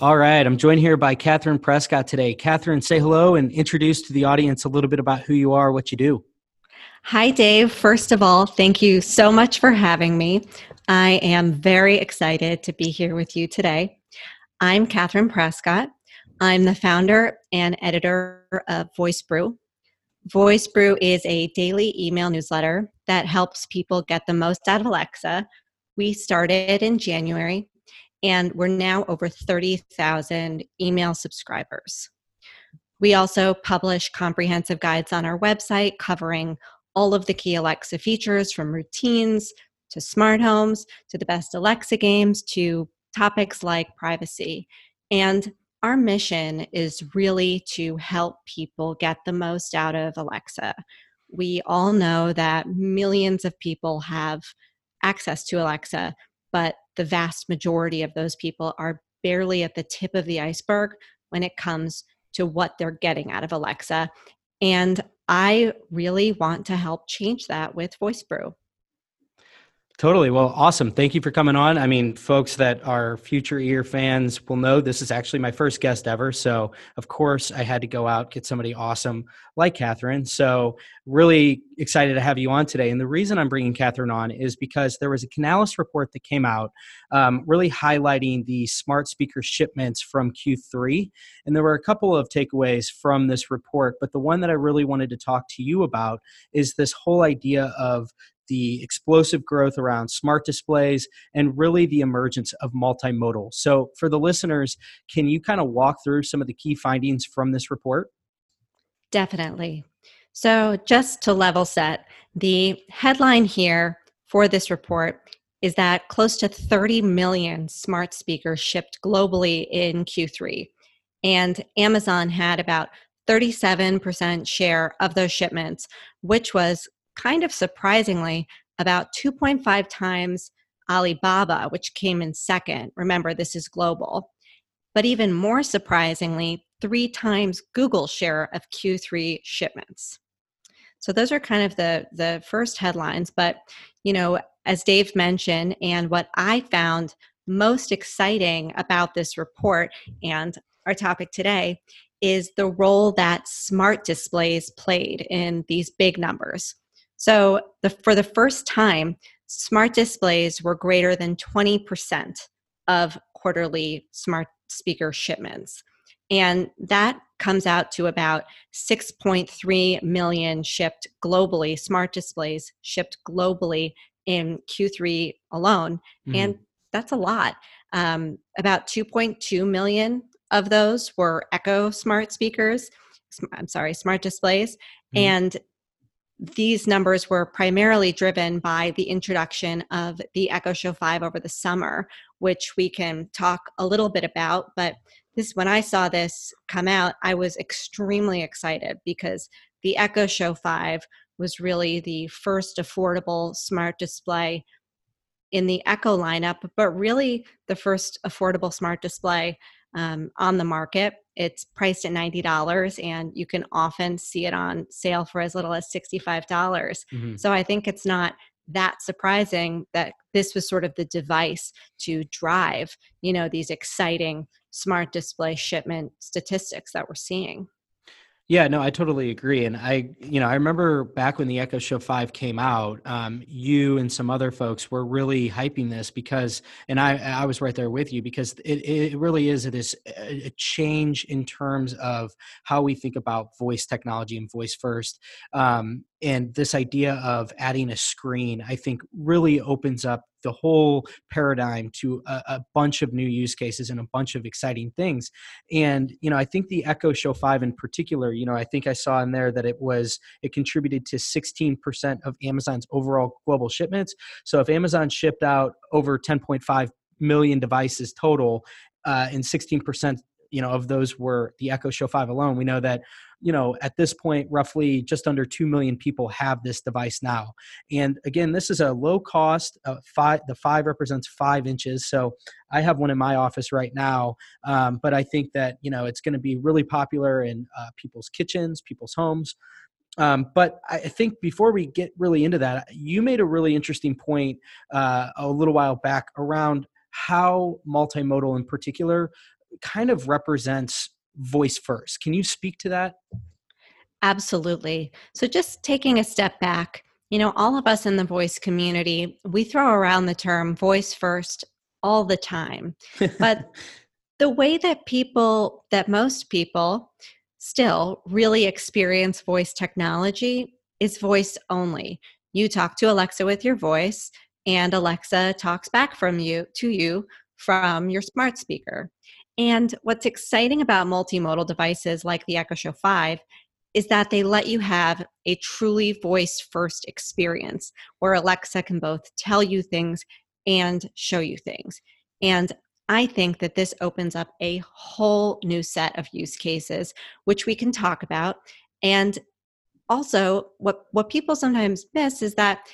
All right, I'm joined here by Catherine Prescott today. Catherine, say hello and introduce to the audience a little bit about who you are, what you do. Hi, Dave. First of all, thank you so much for having me. I am very excited to be here with you today. I'm Catherine Prescott. I'm the founder and editor of Voice Brew. Voice Brew is a daily email newsletter that helps people get the most out of Alexa. We started in January and we're now over 30,000 email subscribers. We also publish comprehensive guides on our website covering all of the key Alexa features from routines to smart homes to the best Alexa games to topics like privacy. And our mission is really to help people get the most out of Alexa. We all know that millions of people have access to Alexa, but the vast majority of those people are barely at the tip of the iceberg when it comes to what they're getting out of Alexa. And I really want to help change that with Voice Brew. Totally. Well, awesome. Thank you for coming on. I mean, folks that are future ear fans will know this is actually my first guest ever. So, of course, I had to go out, get somebody awesome like Catherine. So, really excited to have you on today. And the reason I'm bringing Catherine on is because there was a Canalys report that came out um, really highlighting the smart speaker shipments from Q3. And there were a couple of takeaways from this report. But the one that I really wanted to talk to you about is this whole idea of the explosive growth around smart displays, and really the emergence of multimodal. So, for the listeners, can you kind of walk through some of the key findings from this report? Definitely. So, just to level set, the headline here for this report is that close to 30 million smart speakers shipped globally in Q3. And Amazon had about 37% share of those shipments, which was kind of surprisingly about 2.5 times Alibaba, which came in second. Remember, this is global. But even more surprisingly, three times Google's share of Q3 shipments. So those are kind of the the first headlines. But you know, as Dave mentioned, and what I found most exciting about this report and our topic today is the role that smart displays played in these big numbers. So, the, for the first time, smart displays were greater than 20% of quarterly smart speaker shipments. And that comes out to about 6.3 million shipped globally, smart displays shipped globally in Q3 alone. Mm-hmm. And that's a lot. Um, about 2.2 million of those were Echo smart speakers. I'm sorry, smart displays. Mm-hmm. And these numbers were primarily driven by the introduction of the Echo Show 5 over the summer, which we can talk a little bit about. But this, when I saw this come out, I was extremely excited because the Echo Show 5 was really the first affordable smart display in the Echo lineup, but really the first affordable smart display um, on the market. It's priced at $90 and you can often see it on sale for as little as 65. dollars mm hmm So I think it's not that surprising that this was sort of the device to drive, you know, these exciting smart display shipment statistics that we're seeing. Yeah, no, I totally agree. And I, you know, I remember back when the Echo Show 5 came out, um, you and some other folks were really hyping this because, and I, I was right there with you because it, it really is this a change in terms of how we think about voice technology and voice first. Um, and this idea of adding a screen i think really opens up the whole paradigm to a, a, bunch of new use cases and a bunch of exciting things. And you know i think the echo show 5 in particular you know i think i saw in there that it was it contributed to 16% of amazon's overall global shipments. So if amazon shipped out over 10.5 million devices total uh, and 16% you know of those were the echo show 5 alone. We know that you know at this point roughly just under 2 million people have this device now. And again this is a low cost uh, five the five represents five inches. So i have one in my office right now um, but i think that you know it's going to be really popular in uh, people's kitchens people's homes. Um, but I think before we get really into that, you made a really interesting point uh, a little while back around how multimodal in particular kind of represents voice first. Can you speak to that? Absolutely. So, just taking a step back, you know, all of us in the voice community, we throw around the term voice first all the time. But the way that people, that most people still really experience voice technology is voice only. You talk to Alexa with your voice, and Alexa talks back from you to you from your smart speaker. And what's exciting about multimodal devices like the Echo Show 5 is that they let you have a truly voice first experience where Alexa can both tell you things and show you things. And I think that this opens up a whole new set of use cases, which we can talk about. And also, what, what people sometimes miss is that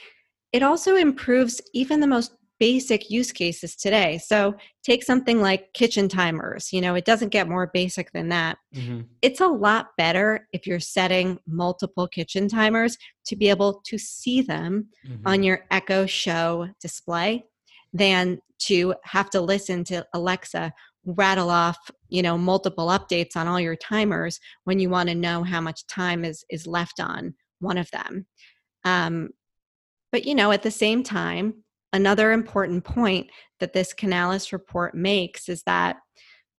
it also improves even the most basic use cases today. So take something like kitchen timers. You know, it doesn't get more basic than that. Mm-hmm. It's a lot better if you're setting multiple kitchen timers to be able to see them mm-hmm. on your Echo Show display than to have to listen to Alexa rattle off you know multiple updates on all your timers when you want to know how much time is is left on one of them um, but you know at the same time Another important point that this Canalys report makes is that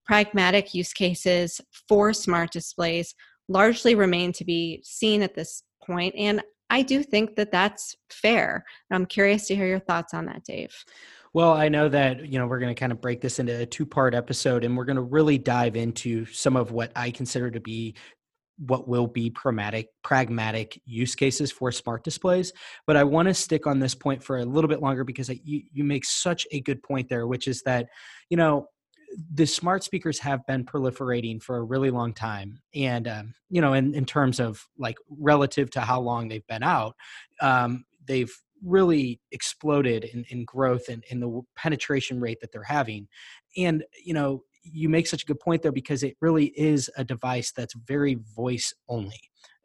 pragmatic use cases for smart displays largely remain to be seen at this point, and I do think that that's fair. I'm curious to hear your thoughts on that, Dave. Well, I know that you know we're going to kind of break this into a two-part episode, and we're going to really dive into some of what I consider to be what will be pragmatic pragmatic use cases for smart displays but i want to stick on this point for a little bit longer because you, you make such a good point there which is that you know the smart speakers have been proliferating for a really long time and um, you know in, in terms of like relative to how long they've been out um, they've really exploded in, in growth and in the penetration rate that they're having. And you know you make such a good point though because it really is a device that's very voice only.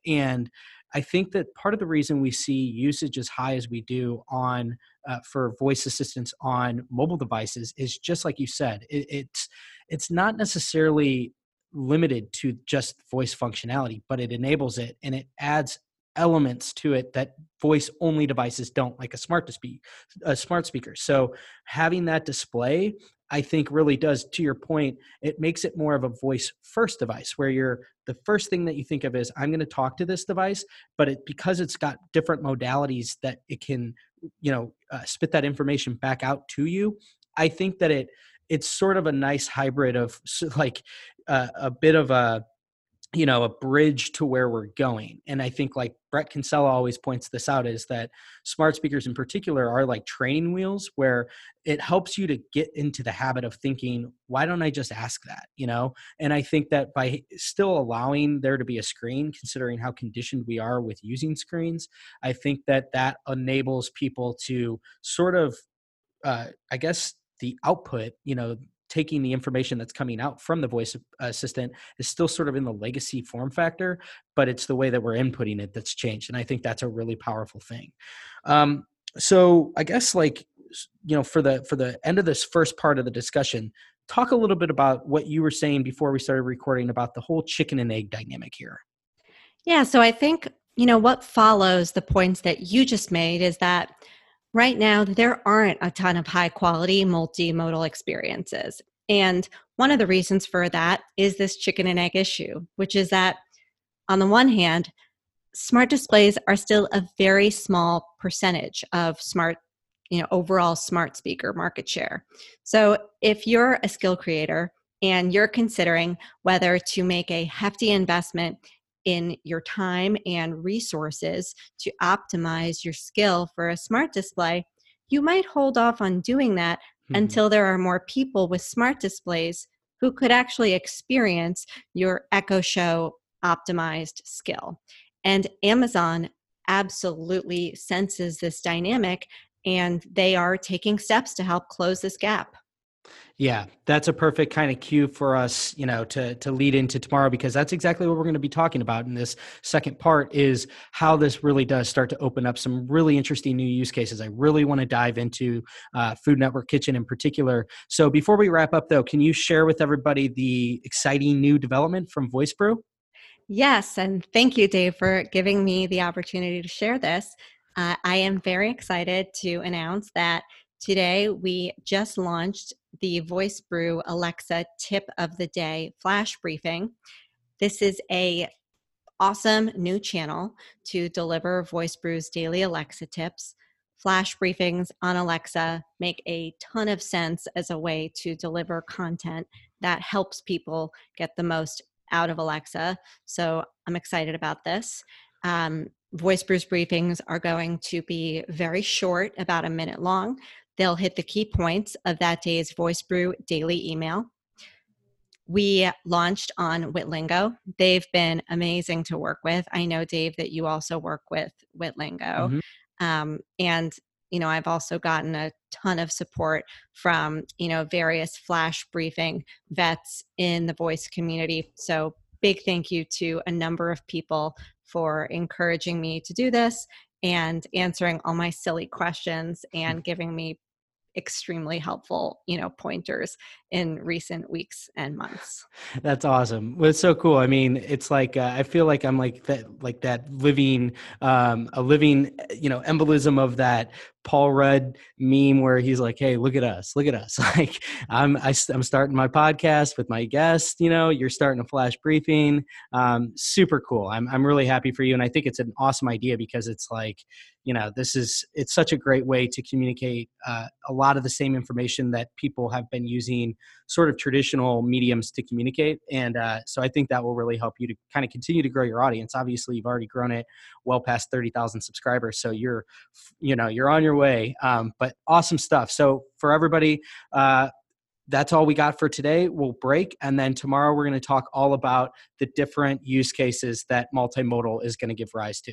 And I think that part of the reason we see usage as high as we do on uh, for voice assistance on mobile devices is just like you said. It, it's it's not necessarily limited to just voice functionality, but it enables it and it adds elements to it that voice only devices don't like a smart to speak a smart speaker so having that display I think really does, to your point, it makes it more of a voice first device where you're the first thing that you think of is I'm going to talk to this device, but it because it's got different modalities that it can, you know, uh, spit that information back out to you. I think that it it's sort of a nice hybrid of like uh, a bit of a you know a bridge to where we're going and i think like brett kinsella always points this out is that smart speakers in particular are like training wheels where it helps you to get into the habit of thinking why don't i just ask that? you know? And i think that by still allowing there to be a screen considering how conditioned we are with using screens i think that that enables people to sort of uh, i guess the output you know taking the information that's coming out from the voice assistant is still sort of in the legacy form factor, but it's the way that we're inputting it that's changed. And I think that's a really powerful thing. Um, so I guess like you know for the for the end of this first part of the discussion, talk a little bit about what you were saying before we started recording about the whole chicken and egg dynamic here. Yeah, so I think you know what follows the points that you just made is that Right now, there aren't a ton of high quality multimodal experiences. And one of the reasons for that is this chicken and egg issue, which is that on the one hand, smart displays are still a very small percentage of smart you know overall smart speaker market share so if you're a skill creator and you're considering whether to make a hefty investment in your time and resources to optimize your skill for a smart display, you might hold off on doing that mm-hmm. until there are more people with smart displays who could actually experience your Echo Show optimized skill. And Amazon absolutely senses this dynamic and they are taking steps to help close this gap. Yeah, that's a perfect kind of cue for us, you know, to to lead into tomorrow because that's exactly what we're going to be talking about in this second part is how this really does start to open up some really interesting new use cases. I really want to dive into uh, Food Network Kitchen in particular. So before we wrap up, though, can you share with everybody the exciting new development from Voice Brew? Yes, and thank you, Dave, for giving me the opportunity to share this. Uh, I am very excited to announce that today we just launched the Voice Brew Alexa Tip of the Day flash briefing. This is a awesome new channel to deliver Voice Brew's daily Alexa tips. Flash briefings on Alexa make a ton of sense as a way to deliver content that helps people get the most out of Alexa. So I'm excited about this. Um, VoiceBrew's briefings are going to be very short, about a minute long. They'll hit the key points of that day's VoiceBrew daily email. We launched on Witlingo. They've been amazing to work with. I know, Dave, that you also work with Witlingo. Mm-hmm. Um, and you know i've also gotten a ton of support from you know various flash briefing vets in the voice community so big thank you to a number of people for encouraging me to do this and answering all my silly questions and giving me extremely helpful you know pointers in recent weeks and months that's awesome well, it's so cool i mean it's like uh, i feel like i'm like that like that living um a living you know embolism of that Paul Rudd meme where he's like, "Hey, look at us, look at us!" Like I'm I, am i am starting my podcast with my guest. You know, you're starting a flash briefing. Um, super cool. I'm I'm really happy for you, and I think it's an awesome idea because it's like, you know, this is it's such a great way to communicate uh, a lot of the same information that people have been using sort of traditional mediums to communicate, and uh, so I think that will really help you to kind of continue to grow your audience. Obviously, you've already grown it well past thirty thousand subscribers, so you're, you know, you're on your your way. Um, but awesome stuff. So for everybody, uh, that's all we got for today. We'll break, and then tomorrow we're going to talk all about the different use cases that multimodal is going to give rise to.